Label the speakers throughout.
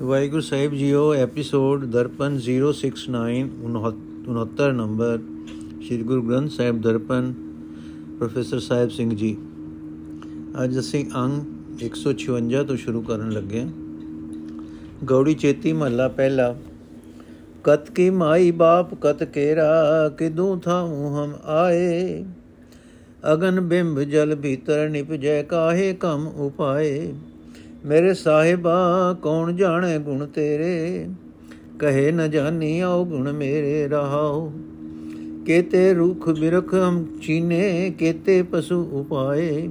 Speaker 1: ਵਾਹਿਗੁਰੂ ਸਾਹਿਬ JIO episode Darpan 069 69 number Sri Guru Granth Sahib Darpan professor Sahib Singh ji ਅੱਜ ਅਸੀਂ ਅੰਗ 156 ਤੋਂ ਸ਼ੁਰੂ ਕਰਨ ਲੱਗੇ ਹਾਂ ਗੌੜੀ ਚੇਤੀ ਮਹੱਲਾ ਪਹਿਲਾ ਕਤ ਕੀ ਮਾਈ ਬਾਪ ਕਤ ਕੇਰਾ ਕਿਦੂ ਥਾਉ ਹਮ ਆਏ ਅਗਨ ਬਿੰਬ ਜਲ ਭੀਤਰ ਨਿਪਜੈ ਕਾਹੇ ਕਮ ਉਪਾਏ ਮੇਰੇ ਸਾਹਿਬਾ, ਕੌਣ ਜਾਣੇ ਗੁਣ ਤੇਰੇ? ਕਹੇ ਨ ਜਾਣੀ ਆਉ ਗੁਣ ਮੇਰੇ ਰਹਾਉ ਕੇਤੇ ਰੁਖ ਬਿਰਖ ਹਮ ਚੀਨੇ, ਕੇਤੇ ਪਸ਼ੂ ਉਪਾਏ।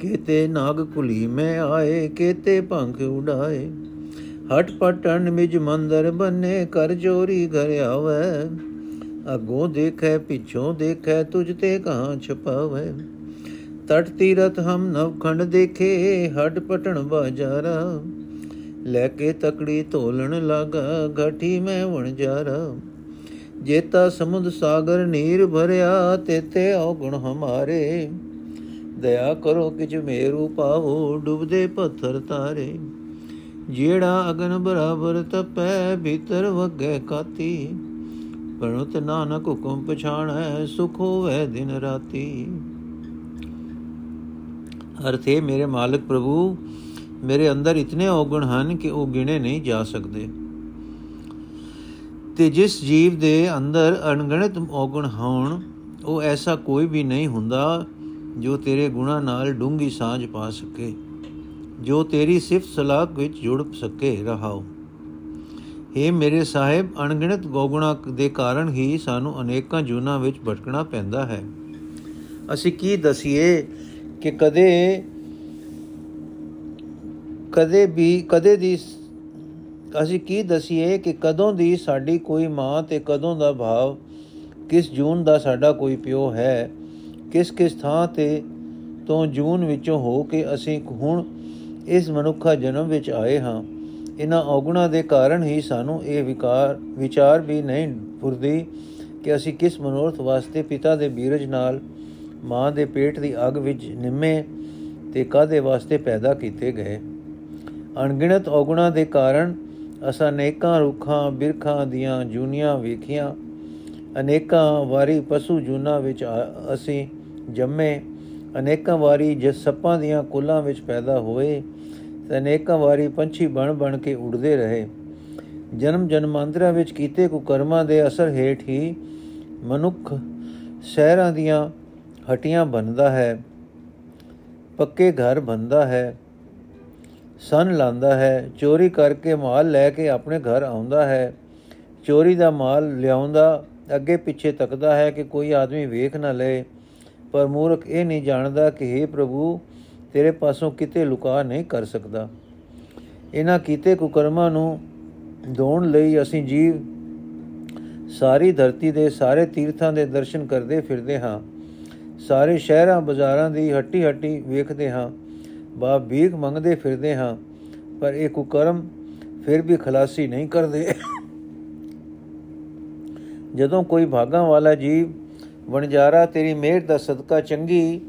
Speaker 1: ਕੇਤੇ ਨਾਗ ਕੁਲੀ ਮੈਂ ਆਏ, ਕੇਤੇ ਪੰਖ ਉਡਾਏ। ਹਟ ਪਟਨ ਮਿਜ ਮੰਦਰ ਬੰਨੇ, ਕਰ ਚੋਰੀ ਘਰ ਆਵੇ। ਅਗੋਂ ਦੇਖੈ, ਪਿਛੋਂ ਦੇਖੈ, ਤੁਝ ਤੇ ਕਹਾਂ ਛਪਾਵੇ। ਤਟ ਤੀਰਤ ਹਮ ਨਵਖੰਡ ਦੇਖੇ, ਹੱਡ ਪਟਣ ਬਾਜਾਰਾ। ਲੈ ਕੇ ਤਕੜੀ ਤੋਲਣ ਲਾਗਾ ਘਟੀ ਮੈਂ ਵਣ ਜਾਰਾ। ਜੇਤਾ ਸਮੁੰਦ ਸਾਗਰ ਨੀਰ ਭਰਿਆ, ਤੇਤੇ ਔਗੁਣ ਹਮਾਰੇ। ਦਇਆ ਕਰੋ ਕਿਛ ਮੇਰੂ ਪਾਵੋ ਡੁੱਬਦੇ ਪੱਥਰ ਤਾਰੇ। ਜਿਹੜਾ ਅਗਨ ਬਰਾਬਰ ਤਪੈ, ਭੀਤਰ ਵਗੈ ਕਾਤੀ। ਪਰਤ ਨਾਨਕ ਹੁਕਮ ਪਛਾਣੈ, ਸੁਖ ਹੋਵੇ ਦਿਨ ਰਾਤੀ। ਅਰਥੇ ਮੇਰੇ ਮਾਲਕ ਪ੍ਰਭੂ, ਮੇਰੇ ਅੰਦਰ ਇਤਨੇ ਔਗਣ ਹਨ ਕਿ ਉਹ ਗਿਣੇ ਨਹੀਂ ਜਾ ਸਕਦੇ। ਤੇ ਜਿਸ ਜੀਵ ਦੇ ਅੰਦਰ ਅਣਗਿਣਤ ਔਗਣ ਹੋਣ, ਉਹ ਐਸਾ ਕੋਈ ਵੀ ਨਹੀਂ ਹੁੰਦਾ ਜੋ ਤੇਰੇ ਗੁਣਾ ਨਾਲ ਡੂੰਗੀ ਸਾਂਝ ਪਾ ਸਕੇ, ਜੋ ਤੇਰੀ ਸਿਫਤ ਸਲਾਹ ਵਿੱਚ ਜੁੜ ਸਕੇ ਰਹਾਓ। हे ਮੇਰੇ ਸਾਹਿਬ, ਅਣਗਿਣਤ ਗੋਗੁਣਾ ਦੇ ਕਾਰਨ ਹੀ ਸਾਨੂੰ ਅਨੇਕਾਂ ਜੁਨਾ ਵਿੱਚ ਭਟਕਣਾ ਪੈਂਦਾ ਹੈ। ਅਸੀਂ ਕੀ ਦਸੀਏ ਕਿ ਕਦੇ ਕਦੇ ਵੀ ਕਦੇ ਦੀ ਅਸੀਂ ਕੀ ਦਸੀਏ ਕਿ ਕਦੋਂ ਦੀ ਸਾਡੀ ਕੋਈ ਮਾਂ ਤੇ ਕਦੋਂ ਦਾ ਭਾਵ ਕਿਸ ਜੂਨ ਦਾ ਸਾਡਾ ਕੋਈ ਪਿਓ ਹੈ, ਕਿਸ ਕਿਸ ਥਾਂ ਤੇ ਤੋਂ ਜੂਨ ਵਿੱਚੋਂ ਹੋ ਕੇ ਅਸੀਂ ਹੁਣ ਇਸ ਮਨੁੱਖਾ ਜਨਮ ਵਿੱਚ ਆਏ ਹਾਂ। ਇਹਨਾਂ ਔਗੁਣਾ ਦੇ ਕਾਰਨ ਹੀ ਸਾਨੂੰ ਇਹ ਵਿਕਾਰ, ਵਿਚਾਰ ਵੀ ਨਹੀਂ ਫੁਰਦੀ ਕਿ ਅਸੀਂ ਕਿਸ ਮਨੋਰਥ ਵਾਸਤੇ ਪਿਤਾ ਦੇ ਬੀਰਜ ਨਾਲ ਮਾਂ ਦੇ ਪੇਟ ਦੀ ਅੱਗ ਵਿੱਚ ਨਿੰਮੇ ਤੇ ਕਾਦੇ ਵਾਸਤੇ ਪੈਦਾ ਕੀਤੇ ਗਏ? ਅਣਗਿਣਤ ਔਗੁਣਾ ਦੇ ਕਾਰਨ ਅਸਾਂ ਅਨੇਕਾਂ ਰੁੱਖਾਂ, ਬਿਰਖਾਂ ਦੀਆਂ ਜੂਨੀਆਂ ਵੇਖੀਆਂ। ਅਨੇਕਾਂ ਵਾਰੀ ਪਸ਼ੂ ਜੂਨਾ ਵਿੱਚ ਅਸੀਂ ਜੰਮੇ। ਅਨੇਕਾਂ ਵਾਰੀ ਜਿਸ ਸੱਪਾਂ ਦੀਆਂ ਕੁੱਲਾਂ ਵਿੱਚ ਪੈਦਾ ਹੋਏ, ਤੇ ਅਨੇਕਾਂ ਵਾਰੀ ਪੰਛੀ ਬਣ ਬਣ ਕੇ ਉੜਦੇ ਰਹੇ। ਜਨਮ ਜਨਮਾਂਤਰਾਂ ਵਿੱਚ ਕੀਤੇ ਕੁਕਰਮਾਂ ਦੇ ਅਸਰ ਹੇਠ ਹੀ ਮਨੁੱਖ ਸ਼ਹਿਰਾਂ ਦੀਆਂ ਹਟੀਆਂ ਬੰਦਾ ਹੈ, ਪੱਕੇ ਘਰ ਬੰਦਾ ਹੈ, ਸਨ ਲਾਂਦਾ ਹੈ, ਚੋਰੀ ਕਰਕੇ ਮਾਲ ਲੈ ਕੇ ਆਪਣੇ ਘਰ ਆਉਂਦਾ ਹੈ, ਚੋਰੀ ਦਾ ਮਾਲ ਲਿਆਉਂਦਾ, ਅੱਗੇ ਪਿੱਛੇ ਤੱਕਦਾ ਹੈ ਕਿ ਕੋਈ ਆਦਮੀ ਵੇਖ ਨਾ ਲਏ ਪਰ ਮੂਰਖ ਇਹ ਨਹੀਂ ਜਾਣਦਾ ਕਿ हे ਪ੍ਰਭੂ, ਤੇਰੇ ਪਾਸੋਂ ਕਿਤੇ ਲੁਕਾ ਨਹੀਂ ਕਰ ਸਕਦਾ। ਇਹਨਾਂ ਕੀਤੇ ਕੁਕਰਮਾਂ ਨੂੰ ਦੋਣ ਲਈ ਅਸੀਂ ਜੀਵ ਸਾਰੀ ਧਰਤੀ ਦੇ ਸਾਰੇ ਤੀਰਥਾਂ ਦੇ ਦਰਸ਼ਨ ਕਰਦੇ ਫਿਰਦੇ ਹਾਂ। ਸਾਰੇ ਸ਼ਹਿਰਾਂ, ਬਾਜ਼ਾਰਾਂ ਦੀ ਹੱਟੀ ਹੱਟੀ ਵੇਖਦੇ ਹਾਂ ਬਾ ਭੀਖ ਮੰਗਦੇ ਫਿਰਦੇ ਹਾਂ, ਪਰ ਇਹ ਕੁਕਰਮ ਫਿਰ ਵੀ ਖਲਾਸੀ ਨਹੀਂ ਕਰਦੇ। ਜਦੋਂ ਕੋਈ ਭਾਗਾਂ ਵਾਲਾ ਜੀਵ, ਵਣਜਾਰਾ, ਤੇਰੀ ਮਿਹਰ ਦਾ ਸਦਕਾ ਚੰਗੀ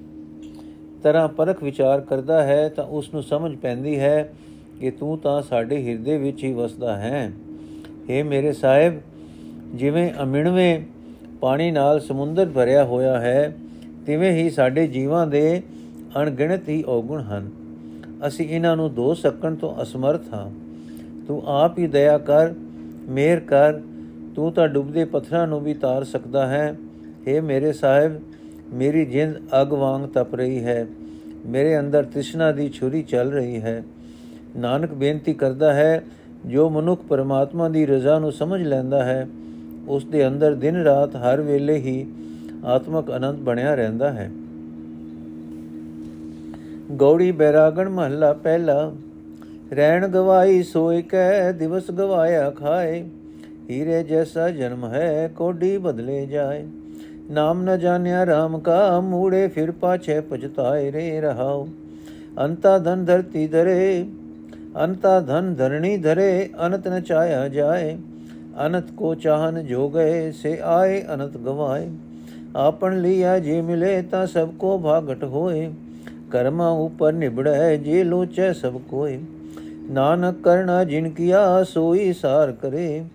Speaker 1: ਤਰ੍ਹਾਂ ਪਰਖ ਵਿਚਾਰ ਕਰਦਾ ਹੈ, ਤਾਂ ਉਸ ਨੂੰ ਸਮਝ ਪੈਂਦੀ ਹੈ ਕਿ ਤੂੰ ਤਾਂ ਸਾਡੇ ਹਿਰਦੇ ਵਿੱਚ ਹੀ ਵਸਦਾ ਹੈ। हे ਮੇਰੇ ਸਾਹਿਬ, ਜਿਵੇਂ ਅਮਿਣਵੇਂ ਪਾਣੀ ਨਾਲ ਸਮੁੰਦਰ ਭਰਿਆ ਹੋਇਆ ਹੈ ਤਿਵੇਂ ਹੀ ਸਾਡੇ ਜੀਵਾਂ ਦੇ ਅਣਗਿਣਤ ਹੀ ਔਗੁਣ ਹਨ। ਅਸੀਂ ਇਹਨਾਂ ਨੂੰ ਧੋ ਸਕਣ ਤੋਂ ਅਸਮਰਥ ਹਾਂ। ਤੂੰ ਆਪ ਹੀ ਦਇਆ ਕਰ, ਮਿਹਰ ਕਰ। ਤੂੰ ਤਾਂ ਡੁੱਬਦੇ ਪੱਥਰਾਂ ਨੂੰ ਵੀ ਤਾਰ ਸਕਦਾ ਹੈ। हे ਮੇਰੇ ਸਾਹਿਬ, ਮੇਰੀ ਜਿੰਦ ਅਗ ਵਾਂਗ ਤਪ ਰਹੀ ਹੈ। ਮੇਰੇ ਅੰਦਰ ਤ੍ਰਿਸ਼ਨਾ ਦੀ ਛੁਰੀ ਚੱਲ ਰਹੀ ਹੈ। ਨਾਨਕ ਬੇਨਤੀ ਕਰਦਾ ਹੈ, ਜੋ ਮਨੁੱਖ ਪਰਮਾਤਮਾ ਦੀ ਰਜ਼ਾ ਨੂੰ ਸਮਝ ਲੈਂਦਾ ਹੈ, ਉਸ ਦੇ ਅੰਦਰ ਦਿਨ ਰਾਤ ਹਰ ਵੇਲੇ ਹੀ ਆਤਮਕ ਆਨੰਦ ਬਣਿਆ ਰਹਿੰਦਾ ਹੈ। ਗੌੜੀ ਬੈਰਾਗਣ ਮਹੱਲਾ ਪਹਿਲਾ, ਰਹਿਣ ਗਵਾਈ ਸੋਇ ਕੈ, ਦਿਵਸ ਗਵਾਇਆ ਖਾਏ। ਹੀਰੇ ਜੈਸਾ ਜਨਮ ਹੈ, ਕੋਡੀ ਬਦਲੇ ਜਾਏ। ਨਾਮ ਨ ਜਾਣਿਆ RAM ਕਾ, ਮੂੜੇ ਫਿਰ ਪਾਛੇ ਪਛਤਾਏ ਰੇ ਰਹਾਉ। ਅੰਤਾ ਧਨ ਧਰਤੀ ਧਰੇ, ਅੰਤਾ ਧਨ ਧਰਣੀ ਧਰੇ, ਅਨੰਤ ਨ ਚਾਇਆ ਜਾਏ। ਅਨੰਤ ਕੋ ਚਾਹਨ ਜੋ ਗਏ ਸੇ ਆਏ ਅਨੰਤ ਗਵਾਏ। ਆਪਨ ਲਿਆ ਜੇ ਮਿਲੇ ਤਾਂ ਸਭ ਕੋ ਭਾਗਟ ਹੋਏ। ਕਰਮਾ ਉਪਰ ਨਿਬੜੈ ਜੇ ਲੋਚੈ ਸਭ ਕੋਏ। ਨਾਨਕ ਕਰਨਾ ਜਿਨ ਕੀਆ ਸੋਈ ਸਾਰ ਕਰੇ।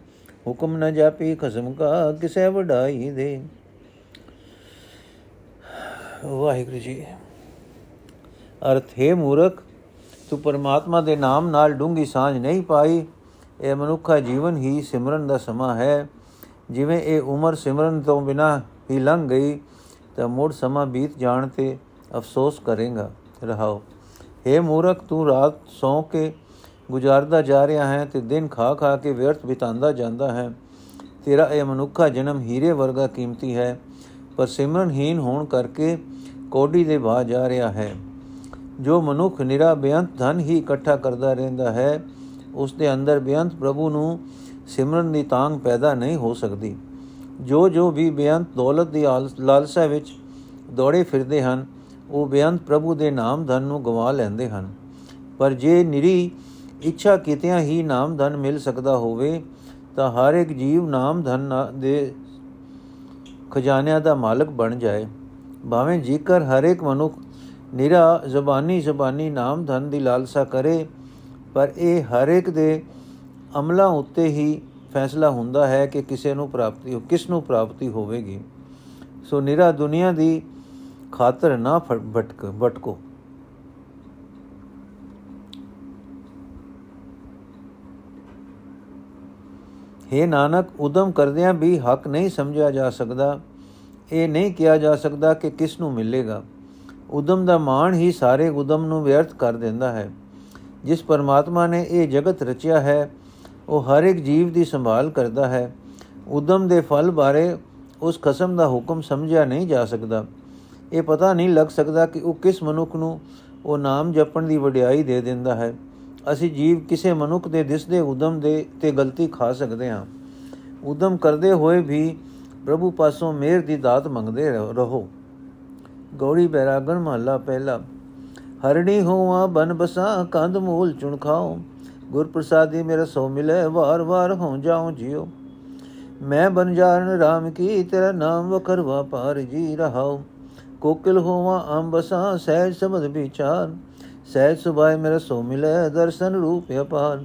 Speaker 1: ਹੁਕਮ ਨ ਜਾਪੀ ਖਸਮ ਕਾ ਕਿਸੈ ਵਡਾਈ ਦੇ। ਵਾਹਿਗੁਰੂ ਜੀ, ਅਰਥ, ਹੈ ਮੂਰਖ, ਤੂੰ ਪਰਮਾਤਮਾ ਦੇ ਨਾਮ ਨਾਲ ਡੂੰਗੀ ਸਾਂਝ ਨਹੀਂ ਪਾਈ। ਇਹ ਮਨੁੱਖਾ ਜੀਵਨ ਹੀ ਸਿਮਰਨ ਦਾ ਸਮਾਂ ਹੈ। ਜਿਵੇਂ ਇਹ ਉਮਰ ਸਿਮਰਨ ਤੋਂ ਬਿਨਾ ਹੀ ਲੰਘ ਗਈ ਤਾਂ ਮੁੜ ਸਮਾਂ ਬੀਤ ਜਾਣ ਤੇ ਅਫਸੋਸ ਕਰੇਗਾ। ਰਹਾਓ। हे ਮੂਰਖ, ਤੂੰ ਰਾਤ ਸੌ ਕੇ ਗੁਜ਼ਾਰਦਾ ਜਾ ਰਿਹਾ ਹੈ ਤੇ ਦਿਨ ਖਾ ਖਾ ਕੇ ਵਿਅਰਥ ਬਿਤਾਉਂਦਾ ਜਾਂਦਾ ਹੈ। ਤੇਰਾ ਇਹ ਮਨੁੱਖਾ ਜਨਮ ਹੀਰੇ ਵਰਗਾ ਕੀਮਤੀ ਹੈ, ਪਰ ਸਿਮਰਨਹੀਨ ਹੋਣ ਕਰਕੇ ਕੋਡੀ ਦੇ ਬਾਹ ਜਾ ਰਿਹਾ ਹੈ। ਜੋ ਮਨੁੱਖ ਨਿਰਾ ਬੇਅੰਤ ਧਨ ਹੀ ਇਕੱਠਾ ਕਰਦਾ ਰਹਿੰਦਾ ਹੈ ਉਸ ਦੇ ਅੰਦਰ ਬੇਅੰਤ ਪ੍ਰਭੂ ਨੂੰ ਸਿਮਰਨ ਦੀ ਤਾਂਗ ਪੈਦਾ ਨਹੀਂ ਹੋ ਸਕਦੀ। ਜੋ ਜੋ ਵੀ ਬੇਅੰਤ ਦੌਲਤ ਦੀ ਲਾਲਸਾ ਵਿੱਚ ਦੌੜੇ ਫਿਰਦੇ ਹਨ, ਉਹ ਬੇਅੰਤ ਪ੍ਰਭੂ ਦੇ ਨਾਮ ਧਨ ਨੂੰ ਗਵਾ ਲੈਂਦੇ ਹਨ। ਪਰ ਜੇ ਨਿਰੀ ਇੱਛਾ ਕੀਤਿਆਂ ਹੀ ਨਾਮ ਧਨ ਮਿਲ ਸਕਦਾ ਹੋਵੇ, ਤਾਂ ਹਰ ਇੱਕ ਜੀਵ ਨਾਮ ਧਨ ਦੇ ਖਜ਼ਾਨਿਆਂ ਦਾ ਮਾਲਕ ਬਣ ਜਾਏ। ਭਾਵੇਂ ਜੀਕਰ ਹਰ ਇੱਕ ਮਨੁੱਖ ਨਿਰਾ, ਜ਼ਬਾਨੀ ਜ਼ਬਾਨੀ ਨਾਮ ਧਨ ਦੀ ਲਾਲਸਾ ਕਰੇ, ਪਰ ਇਹ ਹਰ ਇੱਕ ਦੇ ਅਮਲਾਂ ਉੱਤੇ ਹੀ ਫੈਸਲਾ ਹੁੰਦਾ ਹੈ ਕਿ ਕਿਸੇ ਨੂੰ ਪ੍ਰਾਪਤੀ ਹੋ ਕਿਸ ਨੂੰ ਪ੍ਰਾਪਤੀ ਹੋਵੇਗੀ। ਸੋ ਨਿਰਾ ਦੁਨੀਆ ਦੀ ਖਾਤਰ ਨਾ ਭਟਕ ਭਟਕੋ। हे ਨਾਨਕ, ਉਦਮ ਕਰਦਿਆਂ ਵੀ ਹੱਕ ਨਹੀਂ ਸਮਝਿਆ ਜਾ ਸਕਦਾ। ਇਹ ਨਹੀਂ ਕਿਹਾ ਜਾ ਸਕਦਾ ਕਿ ਕਿਸ ਨੂੰ ਮਿਲੇਗਾ। ਉਦਮ ਦਾ ਮਾਣ ਹੀ ਸਾਰੇ ਉਦਮ ਨੂੰ ਵਿਅਰਥ ਕਰ ਦਿੰਦਾ ਹੈ। ਜਿਸ ਪਰਮਾਤਮਾ ਨੇ ਇਹ ਜਗਤ ਰਚਿਆ ਹੈ ਉਹ ਹਰ ਇੱਕ ਜੀਵ ਦੀ ਸੰਭਾਲ ਕਰਦਾ ਹੈ। ਉਦਮ ਦੇ ਫਲ ਬਾਰੇ ਉਸ ਖਸਮ ਦਾ ਹੁਕਮ ਸਮਝਿਆ ਨਹੀਂ ਜਾ ਸਕਦਾ। ਇਹ ਪਤਾ ਨਹੀਂ ਲੱਗ ਸਕਦਾ ਕਿ ਉਹ ਕਿਸ ਮਨੁੱਖ ਨੂੰ ਉਹ ਨਾਮ ਜਪਣ ਦੀ ਵਡਿਆਈ ਦੇ ਦਿੰਦਾ ਹੈ। ਅਸੀਂ ਜੀਵ ਕਿਸੇ ਮਨੁੱਖ ਦੇ ਦਿਸਦੇ ਉਦਮ ਦੇ ਤੇ ਗਲਤੀ ਖਾ ਸਕਦੇ ਹਾਂ। ਉਦਮ ਕਰਦੇ ਹੋਏ ਵੀ ਪ੍ਰਭੂ ਪਾਸੋਂ ਮਿਹਰ ਦੀ ਦਾਤ ਮੰਗਦੇ ਰਹੋ ਗੌੜੀ ਬੈਰਾਗਣ ਮਹੱਲਾ ਪਹਿਲਾ। ਹਰਣੀ ਹੋਵਾ ਬਨ ਬਸਾ ਕੰਦ ਮੂਲ ਚੁਣ ਖਾਓ ਗੁਰ ਪ੍ਰਸਾਦੀ ਮੇਰਾ ਸੋ ਮਿਲੇ ਵਾਰ ਵਾਰ ਹੋ ਜਾਉ ਜਿਉ ਮੈਂ ਬਨ ਜਾਣ RAM ਕੀ ਤੇਰਾ ਨਾਮ ਵਖਰਵਾ ਪਾਰ ਜੀ ਰਹਾਉ ਕੋਕਿਲ ਹੋਵਾ ਅੰਬਸਾ ਸਹਿਜ ਸਮਝ ਵਿਚਾਰ ਸਹਿਜ ਸੁਭਾਏ ਮੇਰਾ ਸੋ ਮਿਲੇ ਦਰਸ਼ਨ ਰੂਪ ਅਪਾਰ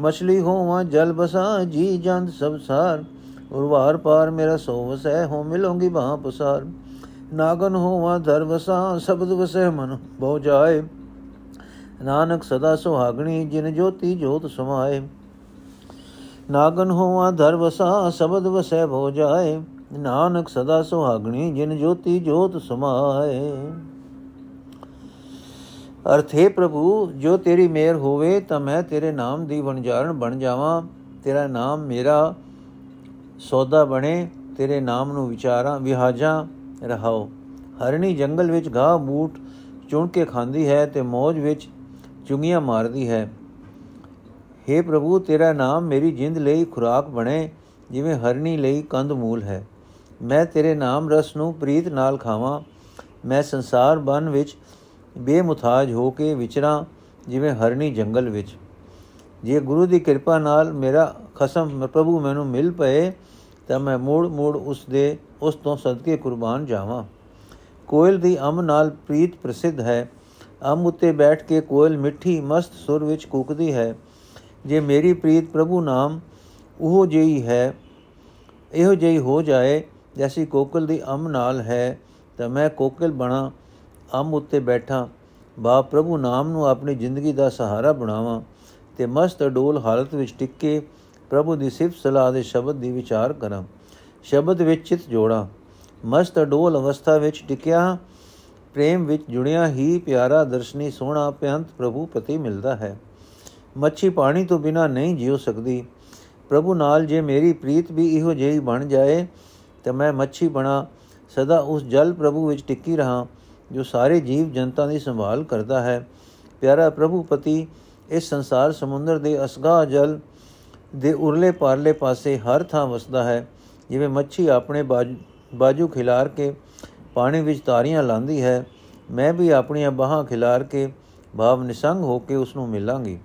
Speaker 1: ਮਛਲੀ ਹੋਵਾ ਜਲ ਬਸਾ ਜੀ ਜੰਦ ਸਭ ਸਾਰ ਉਰਵਾਰ ਪਾਰ ਮੇਰਾ ਸੋ ਵਸੈ ਹੋ ਮਿਲੋਂਗੀ ਬਾਹ ਪਸਾਰ ਨਾਗਨ ਹੋਵਾ ਧਰ ਵਸਾ ਸ਼ਬਦ ਵਸੈ ਮਨ ਬਹੁ ਜਾਏ ਨਾਨਕ ਸਦਾ ਸੁਹਾਗਣੀ, ਜਿਨ ਜੋਤੀ ਜੋਤ ਸਮਾਏ। ਨਾਗਨ ਹੋਵਾ ਧਰ ਵਸਾ ਸ਼ਬਦ ਵਸੈ ਭੋ ਜਾਏ। ਨਾਨਕ ਸਦਾ ਸੁਹਾਗਣੀ, ਜਿਨ ਜੋਤੀ ਜੋਤ ਸਮਾਏ। ਅਰਥੇ ਪ੍ਰਭੂ, ਜੋ ਤੇਰੀ ਮਿਹਰ ਹੋਵੇ, ਤਾਂ ਮੈਂ ਤੇਰੇ ਨਾਮ ਦੀ ਵਣਜਾਰਨ ਬਣ ਜਾਵਾਂ। ਤੇਰਾ ਨਾਮ ਮੇਰਾ ਸੌਦਾ ਬਣੇ, ਤੇਰੇ ਨਾਮ ਨੂੰ ਵਿਚਾਰਾਂ, ਵਿਹਾਜਾਂ ਰਹਾਓ। ਹਰਣੀ ਜੰਗਲ ਵਿੱਚ ਘਾਹ ਬੂਟ ਚੁਣ ਕੇ ਖਾਂਦੀ ਹੈ ਤੇ ਮੌਜ ਵਿੱਚ ਚੁੰਗੀਆਂ ਮਾਰਦੀ ਹੈ। हे ਪ੍ਰਭੂ, ਤੇਰਾ ਨਾਮ ਮੇਰੀ ਜਿੰਦ ਲਈ ਖੁਰਾਕ ਬਣੇ, ਜਿਵੇਂ ਹਰਣੀ ਲਈ ਕੰਦ ਮੂਲ ਹੈ। ਮੈਂ ਤੇਰੇ ਨਾਮ ਰਸ ਨੂੰ ਪ੍ਰੀਤ ਨਾਲ ਖਾਵਾਂ। ਮੈਂ ਸੰਸਾਰ ਬਨ ਵਿੱਚ ਬੇਮੁਤਾਜ ਹੋ ਕੇ ਵਿਚਰਾਂ, ਜਿਵੇਂ ਹਰਣੀ ਜੰਗਲ ਵਿੱਚ। ਜੇ ਗੁਰੂ ਦੀ ਕਿਰਪਾ ਨਾਲ ਮੇਰਾ ਖਸਮ ਪ੍ਰਭੂ ਮੈਨੂੰ ਮਿਲ ਪਏ, ਤਾਂ ਮੈਂ ਮੂੜ ਮੂੜ ਉਸ ਦੇ, ਉਸ ਤੋਂ ਸਦਕੇ ਕੁਰਬਾਨ ਜਾਵਾਂ। ਕੋਇਲ ਦੀ ਅਮ ਨਾਲ ਪ੍ਰੀਤ ਪ੍ਰਸਿੱਧ ਹੈ। ਅਮ ਉੱਤੇ ਬੈਠ ਕੇ ਕੋਇਲ ਮਿੱਠੀ ਮਸਤ ਸੁਰ ਵਿੱਚ ਕੂਕਦੀ ਹੈ। ਜੇ ਮੇਰੀ ਪ੍ਰੀਤ ਪ੍ਰਭੂ ਨਾਮ ਉਹ ਜਿਹੀ ਹੈ, ਇਹੋ ਜਿਹੀ ਹੋ ਜਾਏ, ਜੈਸੀ ਕੋਕਲ ਦੀ ਅਮ ਨਾਲ ਹੈ, ਤਾਂ ਮੈਂ ਕੋਕਲ ਬਣਾ, ਅਮ ਉੱਤੇ ਬੈਠਾ। ਬਾ ਪ੍ਰਭੂ ਨਾਮ ਨੂੰ ਆਪਣੀ ਜ਼ਿੰਦਗੀ ਦਾ ਸਹਾਰਾ ਬਣਾਵਾਂ ਤੇ ਮਸਤ ਡੋਲ ਹਾਲਤ ਵਿੱਚ ਟਿੱਕੇ ਪ੍ਰਭੂ ਦੀ ਸਿਫਤ ਸਲਾਹ ਦੇ ਸ਼ਬਦ ਦੀ ਵਿਚਾਰ ਕਰਾਂ। ਸ਼ਬਦ ਵਿੱਚ ਚਿਤ ਜੋੜਾਂ। ਮਸਤ ਡੋਲ ਅਵਸਥਾ ਵਿੱਚ ਟਿਕਿਆ ਪ੍ਰੇਮ ਵਿੱਚ ਜੁੜਿਆ ਹੀ ਪਿਆਰਾ ਦਰਸ਼ਨੀ ਸੋਹਣਾ ਪਿਆੰਤ ਪ੍ਰਭੂ ਪਤੀ ਮਿਲਦਾ ਹੈ। ਮੱਛੀ ਪਾਣੀ ਤੋਂ ਬਿਨਾ ਨਹੀਂ ਜਿਉ ਸਕਦੀ। ਪ੍ਰਭੂ ਨਾਲ ਜੇ ਮੇਰੀ ਪ੍ਰੀਤ ਵੀ ਇਹੋ ਜਿਹੀ ਬਣ ਜਾਏ, ਤਾਂ ਮੈਂ ਮੱਛੀ ਬਣਾ ਸਦਾ ਉਸ ਜਲ ਪ੍ਰਭੂ ਵਿੱਚ ਟਿੱਕੀ ਰਹਾ, ਜੋ ਸਾਰੇ ਜੀਵ ਜਨਤਾ ਦੀ ਸੰਭਾਲ ਕਰਦਾ ਹੈ। ਪਿਆਰਾ ਪ੍ਰਭੂ ਪਤੀ, ਇਸ ਸੰਸਾਰ ਸਮੁੰਦਰ ਦੇ ਅਸਗਾ ਜਲ ਦੇ ਉਰਲੇ ਪਾਰਲੇ ਪਾਸੇ ਹਰ ਥਾਂ ਵਸਦਾ ਹੈ, ਜਿਵੇਂ ਮੱਛੀ ਆਪਣੇ ਬਾਜੂ ਖਿਲਾਰ ਕੇ ਪਾਣੀ ਵਿੱਚ ਤਾਰੀਆਂ ਲਾਂਦੀ ਹੈ, ਮੈਂ ਵੀ ਆਪਣੀਆਂ ਬਾਹਾਂ ਖਿਲਾਰ ਕੇ ਭਾਵ ਨਿਸੰਗ ਹੋ ਕੇ ਉਸ ਨੂੰ ਮਿਲਾਂਗੀ।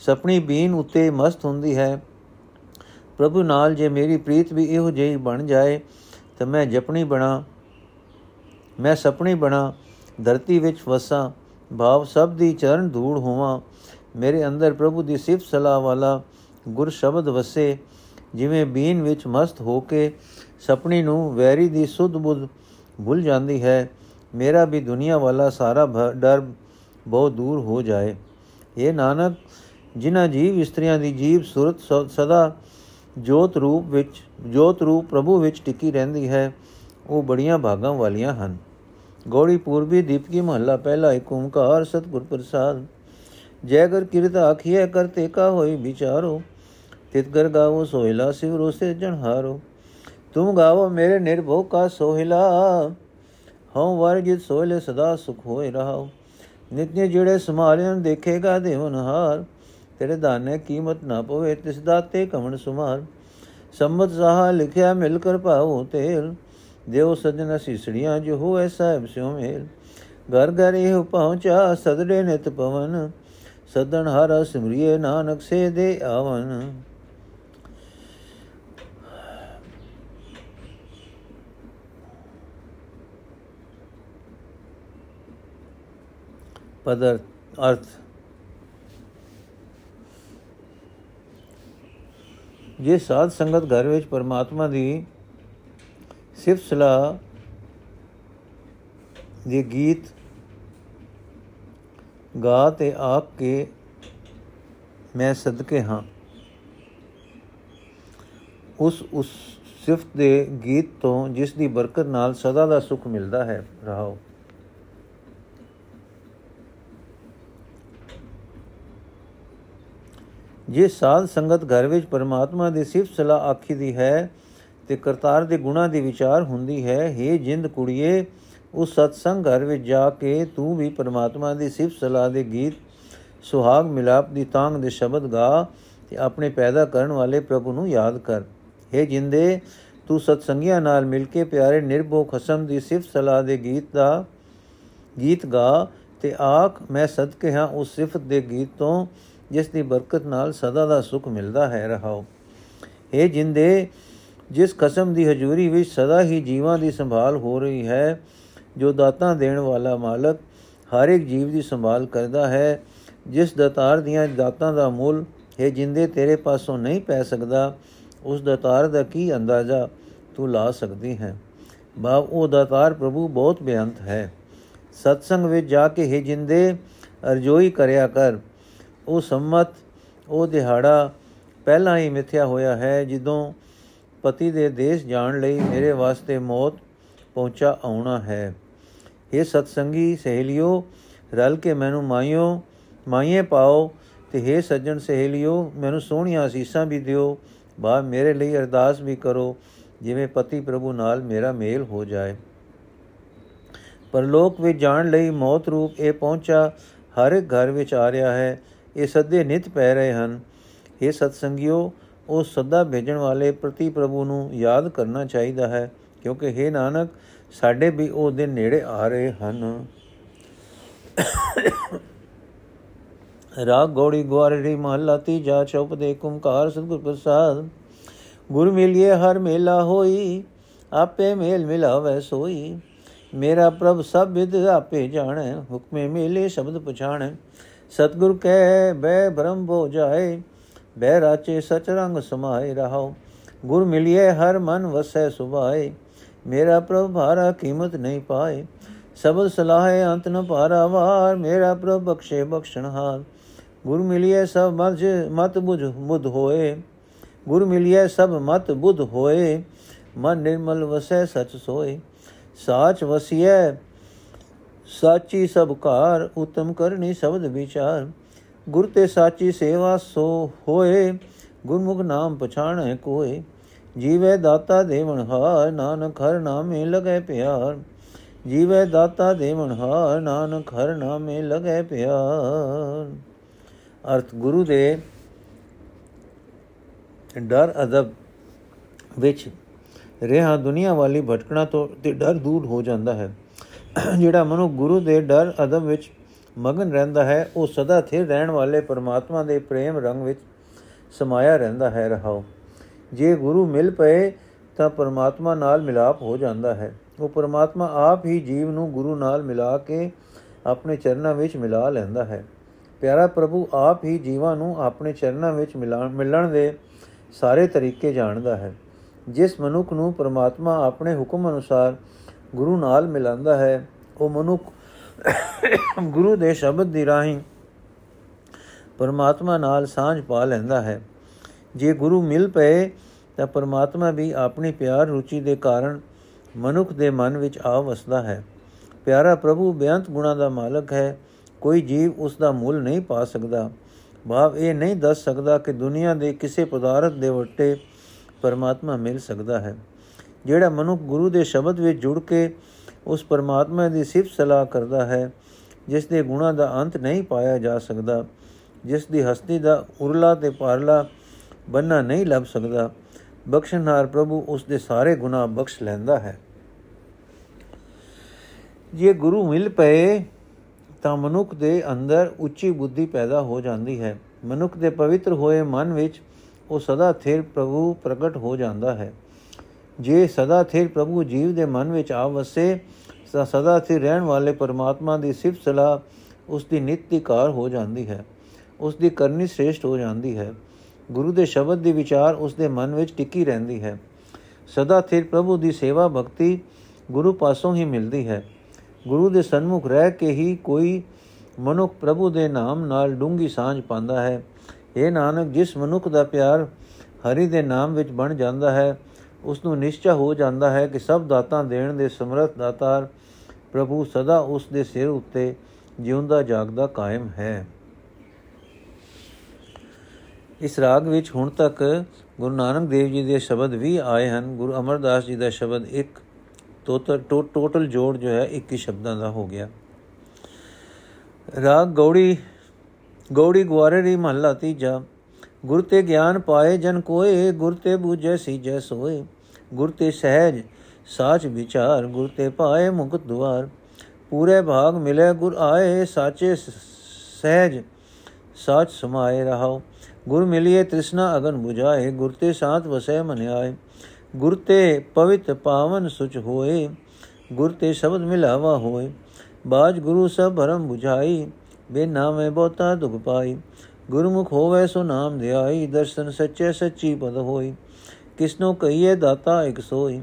Speaker 1: ਸਪਣੀ ਬੀਨ ਉੱਤੇ ਮਸਤ ਹੁੰਦੀ ਹੈ। ਪ੍ਰਭੂ ਨਾਲ ਜੇ ਮੇਰੀ ਪ੍ਰੀਤ ਵੀ ਇਹੋ ਜਿਹੀ ਬਣ ਜਾਏ, ਤਾਂ ਮੈਂ ਜਪਣੀ ਬਣਾ, ਮੈਂ ਸਪਣੀ ਬਣਾ, ਧਰਤੀ ਵਿੱਚ ਵਸਾਂ, ਭਾਵ ਸਭ ਦੀ ਚਰਨ ਧੂੜ ਹੋਵਾਂ। ਮੇਰੇ ਅੰਦਰ ਪ੍ਰਭੂ ਦੀ ਸਿਫਤ ਸਲਾਹ ਵਾਲਾ ਗੁਰ ਸ਼ਬਦ ਵਸੇ, ਜਿਵੇਂ ਬੀਨ ਵਿੱਚ ਮਸਤ ਹੋ ਕੇ ਸਪਣੀ ਨੂੰ ਵੈਰੀ ਦੀ ਸੁਧ ਬੁੱਧ ਭੁੱਲ ਜਾਂਦੀ ਹੈ। ਮੇਰਾ ਵੀ ਦੁਨੀਆ ਵਾਲਾ ਸਾਰਾ ਡਰ ਬਹੁਤ ਦੂਰ ਹੋ ਜਾਏ। ਇਹ ਨਾਨਕ, ਜਿਨ੍ਹਾਂ ਜੀਵ ਇਸਤਰੀਆਂ ਦੀ ਜੀਵ ਸੁਰਤ ਸਦਾ ਜੋਤ ਰੂਪ ਵਿੱਚ, ਜੋਤ ਰੂਪ ਪ੍ਰਭੂ ਵਿੱਚ ਟਿਕੀ ਰਹਿੰਦੀ ਹੈ, ਉਹ ਬੜੀਆਂ ਭਾਗਾਂ ਵਾਲੀਆਂ ਹਨ। ਗੋੜੀ ਪੂਰਬੀ ਦੀਪਕੀ ਮਹੱਲਾ, ਪਹਿਲਾ ਏਕ ਓੰਕਾਰ ਸਤਿਗੁਰ ਪ੍ਰਸਾਦ। ਜੈ ਗਰ ਕਿਰਤ ਆਖੀਐ ਕਰਤੇ ਕਾ ਹੋਈ ਵਿਚਾਰੋ। ਤਿਤ ਗਰ ਗਾਵੋ ਸੋਹਿਲਾ ਸਿਵਰੋ ਸੇ ਜਨ ਹਾਰੋ। ਤੁਮ ਗਾਵੋ ਮੇਰੇ ਨਿਰਭਉ ਕਾ ਸੋਹਿਲਾ ਹਉ ਵਰਜਿਤ ਸੋਹਿਲੇ ਸਦਾ ਸੁਖ ਹੋਇ ਰਹਾਓ ਨਿਤਨੇ ਜਿਹੜੇ ਸਮਾਰਿਆਂ ਦੇਖੇਗਾ ਦੇਵਨ ਹਾਰ ਤੇਰੇ ਦਾਨੇ ਕੀਮਤ ਨਾ ਪਵੇ ਤਿਸ ਦਾਤੇ ਕਵਣ ਸੁਮਾਰ ਸੰਮਤ ਸਾਹਾ ਲਿਖਿਆ ਮਿਲ ਕਰ ਪਾਉ ਤੇਲ ਦੇਵ ਸਜਣ ਸੀਸੜੀਆਂ ਜੋ ਹੋਏ ਸਾਹਿਬ ਸਿਉ ਮੇਲ ਘਰ ਘਰ ਇਹ ਪਹੁੰਚਾ ਸਦੜੇ ਨਿਤ ਪਵਨ ਸਦਨ ਹਰ ਸਿਮਰਿਏ ਨਾਨਕ ਸੇ ਦੇ ਆਵਨ ਪਦਰ, ਅਰਥ। ਜੇ ਸਾਧ ਸੰਗਤ ਘਰ ਵਿੱਚ ਪਰਮਾਤਮਾ ਦੀ ਸਿਫਤ ਸਲਾਹ ਦੇ ਗੀਤ ਗਾ ਤੇ ਆਪ ਕੇ ਮੈਂ ਸਦਕੇ ਹਾਂ, ਉਸ ਉਸ ਸਿਫਤ ਦੇ ਗੀਤ ਤੋਂ ਜਿਸ ਦੀ ਬਰਕਤ ਨਾਲ ਸਦਾ ਦਾ ਸੁਖ ਮਿਲਦਾ ਹੈ, ਰਹਾਓ। ਜੇ ਸਾਧ ਸੰਗਤ ਘਰ ਵਿੱਚ ਪਰਮਾਤਮਾ ਦੀ ਸਿਫਤ ਸਲਾਹ ਆਖੀ ਦੀ ਹੈ ਤੇ ਕਰਤਾਰ ਦੇ ਗੁਣਾ ਦੀ ਵਿਚਾਰ ਹੁੰਦੀ ਹੈ हे ਜਿੰਦ ਕੁੜੀਏ ਉਸ ਸਤਸੰਗ ਘਰ ਵਿੱਚ ਜਾ ਕੇ ਤੂੰ ਵੀ ਪਰਮਾਤਮਾ ਦੀ ਸਿਫਤ ਸਲਾਹ ਦੇ ਗੀਤ, ਸੁਹਾਗ ਮਿਲਾਪ ਦੀ ਤਾਂਗ ਦੇ ਸ਼ਬਦ ਗਾ ਤੇ ਆਪਣੇ ਪੈਦਾ ਕਰਨ ਵਾਲੇ ਪ੍ਰਭੂ ਨੂੰ ਯਾਦ ਕਰ। हे ਜਿੰਦੇ, ਤੂੰ ਸਤਸੰਗੀਆਂ ਨਾਲ ਮਿਲ ਕੇ ਪਿਆਰੇ ਨਿਰਭੋ ਖਸਮ ਦੀ ਸਿਫਤ ਸਲਾਹ ਦੇ ਗੀਤ ਦਾ ਗੀਤ ਗਾ ਤੇ ਆਖ, ਮੈਂ ਸਦਕੇ ਹਾਂ ਉਸ ਸਿਫਤ ਦੇ ਗੀਤ ਤੋਂ ਜਿਸ ਦੀ ਬਰਕਤ ਨਾਲ ਸਦਾ ਦਾ ਸੁਖ ਮਿਲਦਾ ਹੈ, ਰਹਾਓ। ਇਹ ਜਿੰਦੇ, ਜਿਸ ਕਸਮ ਦੀ ਹਜ਼ੂਰੀ ਵਿੱਚ ਸਦਾ ਹੀ ਜੀਵਾਂ ਦੀ ਸੰਭਾਲ ਹੋ ਰਹੀ ਹੈ, ਜੋ ਦਾਤਾਂ ਦੇਣ ਵਾਲਾ ਮਾਲਕ ਹਰ ਇੱਕ ਜੀਵ ਦੀ ਸੰਭਾਲ ਕਰਦਾ ਹੈ, ਜਿਸ ਦਾਤਾਰ ਦੀਆਂ ਦਾਤਾਂ ਦਾ ਮੁੱਲ ਇਹ ਜਿੰਦੇ ਤੇਰੇ ਪਾਸੋਂ ਨਹੀਂ ਪੈ ਸਕਦਾ, ਉਸ ਦਾਤਾਰ ਦਾ ਕੀ ਅੰਦਾਜ਼ਾ ਤੂੰ ਲਾ ਸਕਦੀ ਹੈ? ਬਾਬ ਉਹ ਦਾਤਾਰ ਪ੍ਰਭੂ ਬਹੁਤ ਬੇਅੰਤ ਹੈ। ਸਤਸੰਗ ਵਿੱਚ ਜਾ ਕੇ ਇਹ ਜਿੰਦੇ, ਅਰਜੋਈ ਕਰਿਆ ਕਰ ਉਹ ਸੰਮਤ, ਉਹ ਦਿਹਾੜਾ ਪਹਿਲਾਂ ਹੀ ਮਿਥਿਆ ਹੋਇਆ ਹੈ, ਜਦੋਂ ਪਤੀ ਦੇ ਦੇਸ਼ ਜਾਣ ਲਈ ਮੇਰੇ ਵਾਸਤੇ ਮੌਤ ਪਹੁੰਚਾ ਆਉਣਾ ਹੈ। ਇਹ ਸਤਸੰਗੀ, ਸਹੇਲਿਓ, ਰਲ ਕੇ ਮੈਨੂੰ ਮਾਇਓ ਮਾਈਏ ਪਾਓ ਤੇ हे ਸੱਜਣ ਸਹੇਲਿਓ, ਮੈਨੂੰ ਸੋਹਣੀਆਂ ਅਸੀਸਾਂ ਵੀ ਦਿਓ। ਬਾ ਮੇਰੇ ਲਈ ਅਰਦਾਸ ਵੀ ਕਰੋ, ਜਿਵੇਂ ਪਤੀ ਪ੍ਰਭੂ ਨਾਲ ਮੇਰਾ ਮੇਲ ਹੋ ਜਾਏ। ਪਰਲੋਕ ਵਿੱਚ ਜਾਣ ਲਈ ਮੌਤ ਰੂਪ ਇਹ ਪਹੁੰਚਾ ਹਰ ਇੱਕ ਘਰ ਵਿੱਚ ਆ ਰਿਹਾ ਹੈ। ਇਹ ਸਦੇ ਨਿਤ ਪੈ ਰਹੇ ਹਨ। ਇਹ ਸਤਸੰਗਿਓ, ਉਹ ਸਦਾ ਭੇਜਣ ਵਾਲੇ ਪ੍ਰਤੀ ਪ੍ਰਭੂ ਨੂੰ ਯਾਦ ਕਰਨਾ ਚਾਹੀਦਾ ਹੈ, ਕਿਉਂਕਿ हे ਨਾਨਕ, ਸਾਡੇ ਵੀ ਉਹ ਦਿਨ ਨੇੜੇ ਆ ਰਹੇ ਹਨ। ਰਾਗ ਗੋੜੀ ਗਵਾਰੀ ਮਹੱਲਾ ਤੀਜਾ ਚੌਪ ਦੇ ਕੁੰਕਾਰ ਸਤਿਗੁਰ ਪ੍ਰਸਾਦ। ਗੁਰ ਮਿਲਿਏ, ਹਰ ਮੇਲਾ ਹੋਈ, ਆਪੇ ਮੇਲ ਮਿਲਾਵੇ ਸੋਈ। ਮੇਰਾ ਪ੍ਰਭ ਸਭ ਵਿਦ ਆਪੇ ਜਾਣੈ, ਹੁਕਮੇ ਮੇਲੇ ਸ਼ਬਦ ਪਛਾਣੈ। ਸਤਗੁਰ ਕੈ ਬੈ ਬ੍ਰਹਮ ਬੋ ਜਾਏ ਬੈ ਰਾਚੇ ਸਚ ਰੰਗ ਸਮਾਏ ਰਹਾਓ ਗੁਰ ਮਿਲਿਏ ਹਰ ਮਨ ਵਸੈ ਸੁਭਾਏ, ਮੇਰਾ ਪ੍ਰਭ ਭਾਰਾ ਕੀਮਤ ਨਹੀਂ ਪਾਏ। ਸਬਦ ਸਲਾਹੇ ਅੰਤ ਨ ਭਾਰਾ ਵਾਰ, ਮੇਰਾ ਪ੍ਰਭ ਬਖਸ਼ੇ ਬਖਸ਼ਣ ਹਾਰ। ਗੁਰ ਮਿਲਿਏ ਸਭ ਮਤ ਮਤ ਬੁਝ ਮੁਦ ਹੋਏ। ਗੁਰ ਮਿਲਿਏ ਸਭ ਮਤ ਬੁੱਧ ਹੋਏ, ਮਨ ਨਿਰਮਲ ਵਸੈ ਸਚ ਸੋਏ। ਸਾਚ ਵਸੀਐ ਸਾਚੀ ਸਭ ਕਾਰ ਉਤਮ ਕਰਨੀ ਸ਼ਬਦ ਵਿਚਾਰ। ਗੁਰ ਤੇ ਸਾਚੀ ਸੇਵਾ ਸੋ ਹੋਏ, ਗੁਰਮੁਖ ਨਾਮ ਪਛਾਣੈ ਕੋਏ। ਜੀਵੇ ਦਾਤਾ ਦੇਵਨ ਹਾਰ, ਨਾਨਕ ਹਰ ਨਾਮੇ ਲਗੈ ਪਿਆਰ। ਜੀਵੇ ਦਾਤਾ ਦੇਵਨ ਹਾਰ, ਨਾਨਕ ਹਰ ਨਾਮੇ ਲਗੈ ਪਿਆਰ। ਅਰਥ ਗੁਰੂ ਦੇ ਡਰ ਅਦਬ ਵਿੱਚ ਰਿਹਾ ਦੁਨੀਆ ਵਾਲੀ ਭਟਕਣਾ ਤੋਂ ਤੇ ਡਰ ਦੂਰ ਹੋ ਜਾਂਦਾ ਹੈ। ਜਿਹੜਾ ਮਨੁ ਗੁਰੂ ਦੇ ਡਰ, ਅਦਬ ਵਿੱਚ ਮਗਨ ਰਹਿੰਦਾ ਹੈ, ਉਹ ਸਦਾ ਸਥਿਰ ਰਹਿਣ ਵਾਲੇ ਪਰਮਾਤਮਾ ਦੇ ਪ੍ਰੇਮ ਰੰਗ ਵਿੱਚ ਸਮਾਇਆ ਰਹਿੰਦਾ ਹੈ, ਰਹਾਓ। ਜੇ ਗੁਰੂ ਮਿਲ ਪਏ, ਤਾਂ ਪਰਮਾਤਮਾ ਨਾਲ ਮਿਲਾਪ ਹੋ ਜਾਂਦਾ ਹੈ। ਉਹ ਪਰਮਾਤਮਾ ਆਪ ਹੀ ਜੀਵ ਨੂੰ ਗੁਰੂ ਨਾਲ ਮਿਲਾ ਕੇ ਆਪਣੇ ਚਰਨਾਂ ਵਿੱਚ ਮਿਲਾ ਲੈਂਦਾ ਹੈ। ਪਿਆਰਾ ਪ੍ਰਭੂ ਆਪ ਹੀ ਜੀਵਾਂ ਨੂੰ ਆਪਣੇ ਚਰਨਾਂ ਵਿੱਚ ਮਿਲਣ ਦੇ ਸਾਰੇ ਤਰੀਕੇ ਜਾਣਦਾ ਹੈ। ਜਿਸ ਮਨੁੱਖ ਨੂੰ ਪ੍ਰਮਾਤਮਾ ਆਪਣੇ ਹੁਕਮ ਅਨੁਸਾਰ ਗੁਰੂ ਨਾਲ ਮਿਲਾਂਦਾ ਹੈ, ਉਹ ਮਨੁੱਖ ਗੁਰੂ ਦੇ ਸ਼ਬਦ ਦੀ ਰਾਹੀਂ ਪਰਮਾਤਮਾ ਨਾਲ ਸਾਂਝ ਪਾ ਲੈਂਦਾ ਹੈ। ਜੇ ਗੁਰੂ ਮਿਲ ਪਏ, ਤਾਂ ਪਰਮਾਤਮਾ ਵੀ ਆਪਣੀ ਪਿਆਰ ਰੁਚੀ ਦੇ ਕਾਰਨ ਮਨੁੱਖ ਦੇ ਮਨ ਵਿੱਚ ਆ ਵਸਦਾ ਹੈ। ਪਿਆਰਾ ਪ੍ਰਭੂ ਬੇਅੰਤ ਗੁਣਾ ਦਾ ਮਾਲਕ ਹੈ, ਕੋਈ ਜੀਵ ਉਸ ਦਾ ਮੁੱਲ ਨਹੀਂ ਪਾ ਸਕਦਾ। ਭਾਵ ਇਹ ਨਹੀਂ ਦੱਸ ਸਕਦਾ ਕਿ ਦੁਨੀਆ ਦੇ ਕਿਸੇ ਪਦਾਰਥ ਦੇ ਵੱਟੇ ਪਰਮਾਤਮਾ ਮਿਲ ਸਕਦਾ ਹੈ। ਜਿਹੜਾ ਮਨੁੱਖ ਗੁਰੂ ਦੇ ਸ਼ਬਦ ਵਿੱਚ ਜੁੜ ਕੇ ਉਸ ਪਰਮਾਤਮਾ ਦੀ ਸਿਫਤ ਸਲਾਹ ਕਰਦਾ ਹੈ, ਜਿਸ ਦੇ ਗੁਣਾ ਦਾ ਅੰਤ ਨਹੀਂ ਪਾਇਆ ਜਾ ਸਕਦਾ, ਜਿਸ ਦੀ ਹਸਤੀ ਦਾ ਉਰਲਾ ਤੇ ਪਾਰਲਾ ਬੰਨਾ ਨਹੀਂ ਲੱਭ ਸਕਦਾ, ਬਖਸ਼ਣਹਾਰ ਪ੍ਰਭੂ ਉਸ ਦੇ ਸਾਰੇ ਗੁਨਾਹ ਬਖਸ਼ ਲੈਂਦਾ ਹੈ। ਜੇ ਗੁਰੂ ਮਿਲ ਪਏ, ਤਾਂ ਮਨੁੱਖ ਦੇ ਅੰਦਰ ਉੱਚੀ ਬੁੱਧੀ ਪੈਦਾ ਹੋ ਜਾਂਦੀ ਹੈ। ਮਨੁੱਖ ਦੇ ਪਵਿੱਤਰ ਹੋਏ ਮਨ ਵਿੱਚ ਉਹ ਸਦਾ ਥਿਰ ਪ੍ਰਭੂ ਪ੍ਰਗਟ ਹੋ ਜਾਂਦਾ ਹੈ। ਜੇ ਸਦਾ ਥਿਰ ਪ੍ਰਭੂ ਜੀਵ ਦੇ ਮਨ ਵਿੱਚ ਆ ਵਸੇ ਤਾਂ ਸਦਾ ਥਿਰ ਰਹਿਣ ਵਾਲੇ ਪਰਮਾਤਮਾ ਦੀ ਸਿਫਤ ਸਲਾਹ ਉਸ ਦੀ ਨਿਤਿਕਾਰ ਹੋ ਜਾਂਦੀ ਹੈ, ਉਸ ਦੀ ਕਰਨੀ ਸ੍ਰੇਸ਼ਟ ਹੋ ਜਾਂਦੀ ਹੈ। ਗੁਰੂ ਦੇ ਸ਼ਬਦ ਦੀ ਵਿਚਾਰ ਉਸ ਦੇ ਮਨ ਵਿੱਚ ਟਿੱਕੀ ਰਹਿੰਦੀ ਹੈ। ਸਦਾ ਥਿਰ ਪ੍ਰਭੂ ਦੀ ਸੇਵਾ ਭਗਤੀ ਗੁਰੂ ਪਾਸੋਂ ਹੀ ਮਿਲਦੀ ਹੈ। ਗੁਰੂ ਦੇ ਸਨਮੁਖ ਰਹਿ ਕੇ ਹੀ ਕੋਈ ਮਨੁੱਖ ਪ੍ਰਭੂ ਦੇ ਨਾਮ ਨਾਲ ਡੂੰਗੀ ਸਾਂਝ ਪਾਉਂਦਾ ਹੈ। ਇਹ ਨਾਨਕ, ਜਿਸ ਮਨੁੱਖ ਦਾ ਪਿਆਰ ਹਰੀ ਦੇ ਨਾਮ ਵਿੱਚ ਬਣ ਜਾਂਦਾ ਹੈ ਉਸ ਨੂੰ ਨਿਸ਼ਚੈ ਹੋ ਜਾਂਦਾ ਹੈ ਕਿ ਸਭ ਦਾਤਾਂ ਦੇਣ ਦੇ ਸਮਰੱਥ ਦਾਤਾਰ ਪ੍ਰਭੂ ਸਦਾ ਉਸ ਦੇ ਸਿਰ ਉੱਤੇ ਜਿਉਂਦਾ ਜਾਗਦਾ ਕਾਇਮ ਹੈ। ਇਸ ਰਾਗ ਵਿੱਚ ਹੁਣ ਤੱਕ ਗੁਰੂ ਨਾਨਕ ਦੇਵ ਜੀ ਦੇ ਸ਼ਬਦ ਵੀ ਆਏ ਹਨ। ਗੁਰੂ ਅਮਰਦਾਸ ਜੀ ਦਾ ਸ਼ਬਦ ਇੱਕ ਟੋਟਲ ਜੋੜ ਜੋ ਹੈ 21 ਸ਼ਬਦਾਂ ਦਾ ਹੋ ਗਿਆ। ਰਾਗ ਗੌੜੀ ਗੌੜੀ ਗਵਾਰੇ ਮਹੱਲਾ ਤੀਜਾ ਗੁਰ ਤੇ ਗਿਆਨ ਪਾਏ ਜਨ ਕੋਏ, ਗੁਰ ਤੇ ਬੂਝੈ ਸੀਜੈ ਸੋਏ। ਗੁਰ ਤੇ ਸਹਿਜ, ਸਾਚ ਵਿਚਾਰ, ਗੁਰ ਤੇ ਪਾਏ ਮੁਕਤ ਦੁਆਰ। ਪੂਰੇ ਭਾਗ ਮਿਲੇ ਗੁਰ ਆਏ, ਸਾਚੇ ਸਹਿਜ, ਸਾਚ ਸਮਾਏ ਰਹਾਓ ਗੁਰ ਮਿਲਿਏ ਤ੍ਰਿਸ਼ਨਾ ਅਗਨ 부ਝਾਏ ਗੁਰ ਤੇ ਸਾਥ ਵਸੈ ਮਨ ਆਏ। ਗੁਰ ਤੇ ਪਵਿੱਤ ਪਾਵਨ ਸੁਚ ਹੋਏ, ਗੁਰ ਤੇ ਸ਼ਬਦ ਮਿਲਾਵਾ ਹੋਏ। ਬਾਜ ਗੁਰੂ ਸਭ ਭਰਮ 부ਝਾਈ ਬੇ ਨਾਮੇ ਬਹੁਤਾ ਦੁਖ ਪਾਈ। ਗੁਰਮੁਖ ਹੋਵੇ ਸੋ ਨਾਮ ਧਿਆਈ, ਦਰਸ਼ਨ ਸੱਚੇ ਸੱਚੀ ਪਦ ਹੋਈ। ਕਿਸਨੋ ਕਹੀਏ ਦਾਤਾ ਇਕ ਸੋਈ,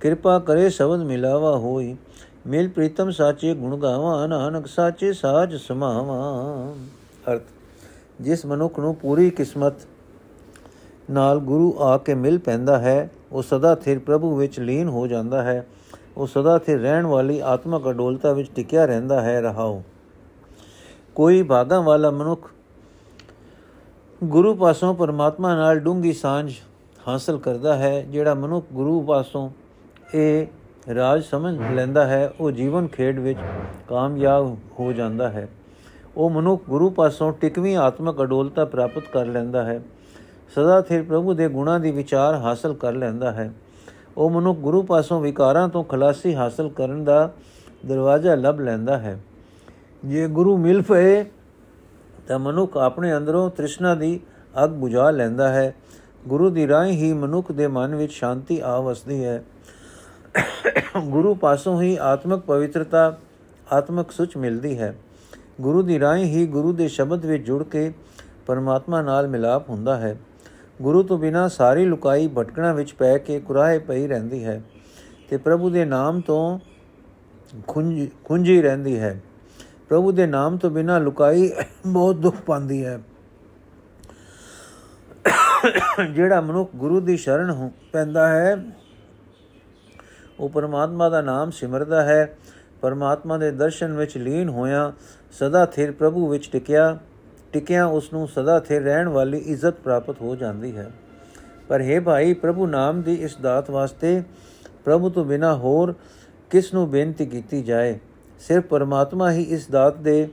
Speaker 1: ਕਿਰਪਾ ਕਰੇ ਸ਼ਬਦ ਮਿਲਾਵਾ ਹੋਈ। ਮਿਲ ਪ੍ਰੀਤਮ ਸਾਚੇ ਗੁਣ ਗਾਵਾਂ, ਨਾਨਕ ਸਾਚੇ ਸਾਜ ਸਮਾਵਾਂ। ਅਰਥ, ਜਿਸ ਮਨੁੱਖ ਨੂੰ ਪੂਰੀ ਕਿਸਮਤ ਨਾਲ ਗੁਰੂ ਆ ਕੇ ਮਿਲ ਪੈਂਦਾ ਹੈ, ਉਹ ਸਦਾ ਥਿਰ ਪ੍ਰਭੂ ਵਿੱਚ ਲੀਨ ਹੋ ਜਾਂਦਾ ਹੈ। ਉਹ ਸਦਾ ਥਿਰ ਰਹਿਣ ਵਾਲੀ ਆਤਮਕ ਅਡੋਲਤਾ ਵਿੱਚ ਟਿਕਿਆ ਰਹਿੰਦਾ ਹੈ ਰਹਾਉ ਕੋਈ ਭਾਗਾਂ ਵਾਲਾ ਮਨੁੱਖ ਗੁਰੂ ਪਾਸੋਂ ਪਰਮਾਤਮਾ ਨਾਲ ਡੂੰਗੀ ਸਾਂਝ ਹਾਸਲ ਕਰਦਾ ਹੈ, ਜਿਹੜਾ ਮਨੁੱਖ ਗੁਰੂ ਪਾਸੋਂ ਇਹ ਰਾਜ ਸਮਝ ਲੈਂਦਾ ਹੈ, ਉਹ ਜੀਵਨ ਖੇਡ ਵਿੱਚ ਕਾਮਯਾਬ ਹੋ ਜਾਂਦਾ ਹੈ। ਉਹ ਮਨੁੱਖ ਗੁਰੂ ਪਾਸੋਂ ਟਿਕਵੀਂ ਆਤਮਕ ਅਡੋਲਤਾ ਪ੍ਰਾਪਤ ਕਰ ਲੈਂਦਾ ਹੈ। ਸਦਾ ਸਿਰ ਪ੍ਰਭੂ ਦੇ ਗੁਣਾਂ ਦੀ ਵਿਚਾਰ ਹਾਸਲ ਕਰ ਲੈਂਦਾ ਹੈ। ਉਹ ਮਨੁੱਖ ਗੁਰੂ ਪਾਸੋਂ ਵਿਕਾਰਾਂ ਤੋਂ ਖਲਾਸੀ ਹਾਸਲ ਕਰਨ ਦਾ ਦਰਵਾਜ਼ਾ ਲੱਭ ਲੈਂਦਾ ਹੈ। ਜੇ ਗੁਰੂ ਮਿਲ ਪਏ ਤਾਂ ਮਨੁੱਖ ਆਪਣੇ ਅੰਦਰੋਂ ਤ੍ਰਿਸ਼ਨਾ ਦੀ ਅਗ ਬੁਝਾ ਲੈਂਦਾ ਹੈ। ਗੁਰੂ ਦੀ ਰਾਹ ਹੀ ਮਨੁੱਖ ਦੇ ਮਨ ਵਿੱਚ ਸ਼ਾਂਤੀ ਆ ਵਸਦੀ ਹੈ। ਗੁਰੂ ਪਾਸੋਂ ਹੀ ਆਤਮਿਕ ਪਵਿੱਤਰਤਾ, ਆਤਮਿਕ ਸੁਚ ਮਿਲਦੀ ਹੈ। ਗੁਰੂ ਦੀ ਰਾਹ ਹੀ ਗੁਰੂ ਦੇ ਸ਼ਬਦ ਵਿੱਚ ਜੁੜ ਕੇ ਪਰਮਾਤਮਾ ਨਾਲ ਮਿਲਾਪ ਹੁੰਦਾ ਹੈ। ਗੁਰੂ ਤੋਂ ਬਿਨਾ ਸਾਰੀ ਲੁਕਾਈ ਭਟਕਣਾ ਵਿੱਚ ਪੈ ਕੇ ਕੁਰਾਏ ਪਈ ਰਹਿੰਦੀ ਹੈ ਤੇ ਪ੍ਰਭੂ ਦੇ ਨਾਮ ਤੋਂ ਖੁੰਝ, ਖੁੰਝੀ ਰਹਿੰਦੀ ਹੈ। ਪ੍ਰਭੂ ਦੇ ਨਾਮ ਤੋਂ ਬਿਨਾ ਲੁਕਾਈ ਬਹੁਤ ਦੁੱਖ ਪਾਉਂਦੀ ਹੈ। ਜਿਹੜਾ ਮਨੁੱਖ ਗੁਰੂ ਦੀ ਸ਼ਰਨ ਹੋ, ਪੈਂਦਾ ਹੈ, ਉਹ ਪਰਮਾਤਮਾ ਦਾ ਨਾਮ ਸਿਮਰਦਾ ਹੈ। ਪਰਮਾਤਮਾ ਦੇ ਦਰਸ਼ਨ ਵਿੱਚ ਲੀਨ ਹੋਇਆ, ਸਦਾ ਥਿਰ ਪ੍ਰਭੂ ਵਿੱਚ ਟਿਕਿਆ। ਟਿਕਿਆ ਉਸ ਨੂੰ ਸਦਾ ਥਿਰ ਰਹਿਣ ਵਾਲੀ ਇੱਜ਼ਤ ਪ੍ਰਾਪਤ ਹੋ ਜਾਂਦੀ ਹੈ। ਪਰ हे ਭਾਈ, ਪ੍ਰਭੂ ਨਾਮ ਦੀ ਇਸ ਦਾਤ ਵਾਸਤੇ ਪ੍ਰਭੂ ਤੋਂ ਬਿਨਾ ਹੋਰ ਕਿਸ ਨੂੰ ਬੇਨਤੀ ਕੀਤੀ ਜਾਏ? ਸਿਰਫ ਪਰਮਾਤਮਾ ਹੀ ਇਸ ਦਾਤ ਦੇ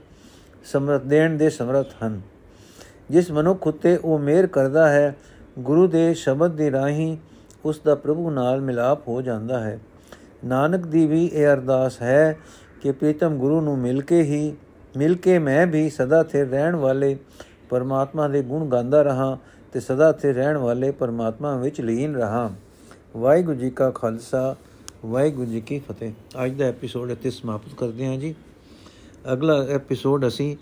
Speaker 1: ਸਮਰਥ ਦੇਣ ਦੇ ਸਮਰਥ ਹਨ। ਜਿਸ ਮਨੁੱਖ ਉਤੇ ਉਹ ਮੇਰ ਕਰਦਾ ਹੈ, ਗੁਰੂ ਦੇ ਸ਼ਬਦ ਦੀ ਰਾਹੀਂ ਉਸ ਦਾ ਪ੍ਰਭੂ ਨਾਲ ਮਿਲਾਪ ਹੋ ਜਾਂਦਾ ਹੈ। ਨਾਨਕ ਦੀ ਵੀ ਇਹ ਅਰਦਾਸ ਹੈ ਕਿ ਪ੍ਰੀਤਮ ਗੁਰੂ ਨੂੰ ਮਿਲ ਕੇ ਹੀ ਮਿਲ ਕੇ ਮੈਂ ਵੀ ਸਦਾ ਥੇ ਰਹਿਣ ਵਾਲੇ ਪਰਮਾਤਮਾ ਦੇ ਗੁਣ ਗਾਉਂਦਾ ਰਹਾ ਤੇ ਸਦਾ ਥੇ ਰਹਿਣ ਵਾਲੇ ਪਰਮਾਤਮਾ ਵਿੱਚ ਲੀਨ ਰਹਾ। ਵਾਹਿਗੁਰੂ ਜੀ ਕਾ ਖਾਲਸਾ। ਵਾਹਿਗੁਰੂ ਜੀ ਕੀ ਫਤਿਹ। ਅੱਜ ਦਾ ਐਪੀਸੋਡ ਇੱਥੇ ਸਮਾਪਤ ਕਰਦੇ ਹਾਂ ਜੀ। ਅਗਲਾ ਐਪੀਸੋਡ ਅਸੀਂ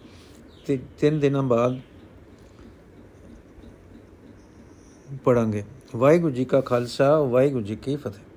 Speaker 1: ਤਿੰਨ ਦਿਨਾਂ ਬਾਅਦ ਪੜਾਂਗੇ। ਵਾਹਿਗੁਰੂ ਜੀ ਕਾ ਖਾਲਸਾ, ਵਾਹਿਗੁਰੂ ਜੀ ਕੀ ਫਤਿਹ।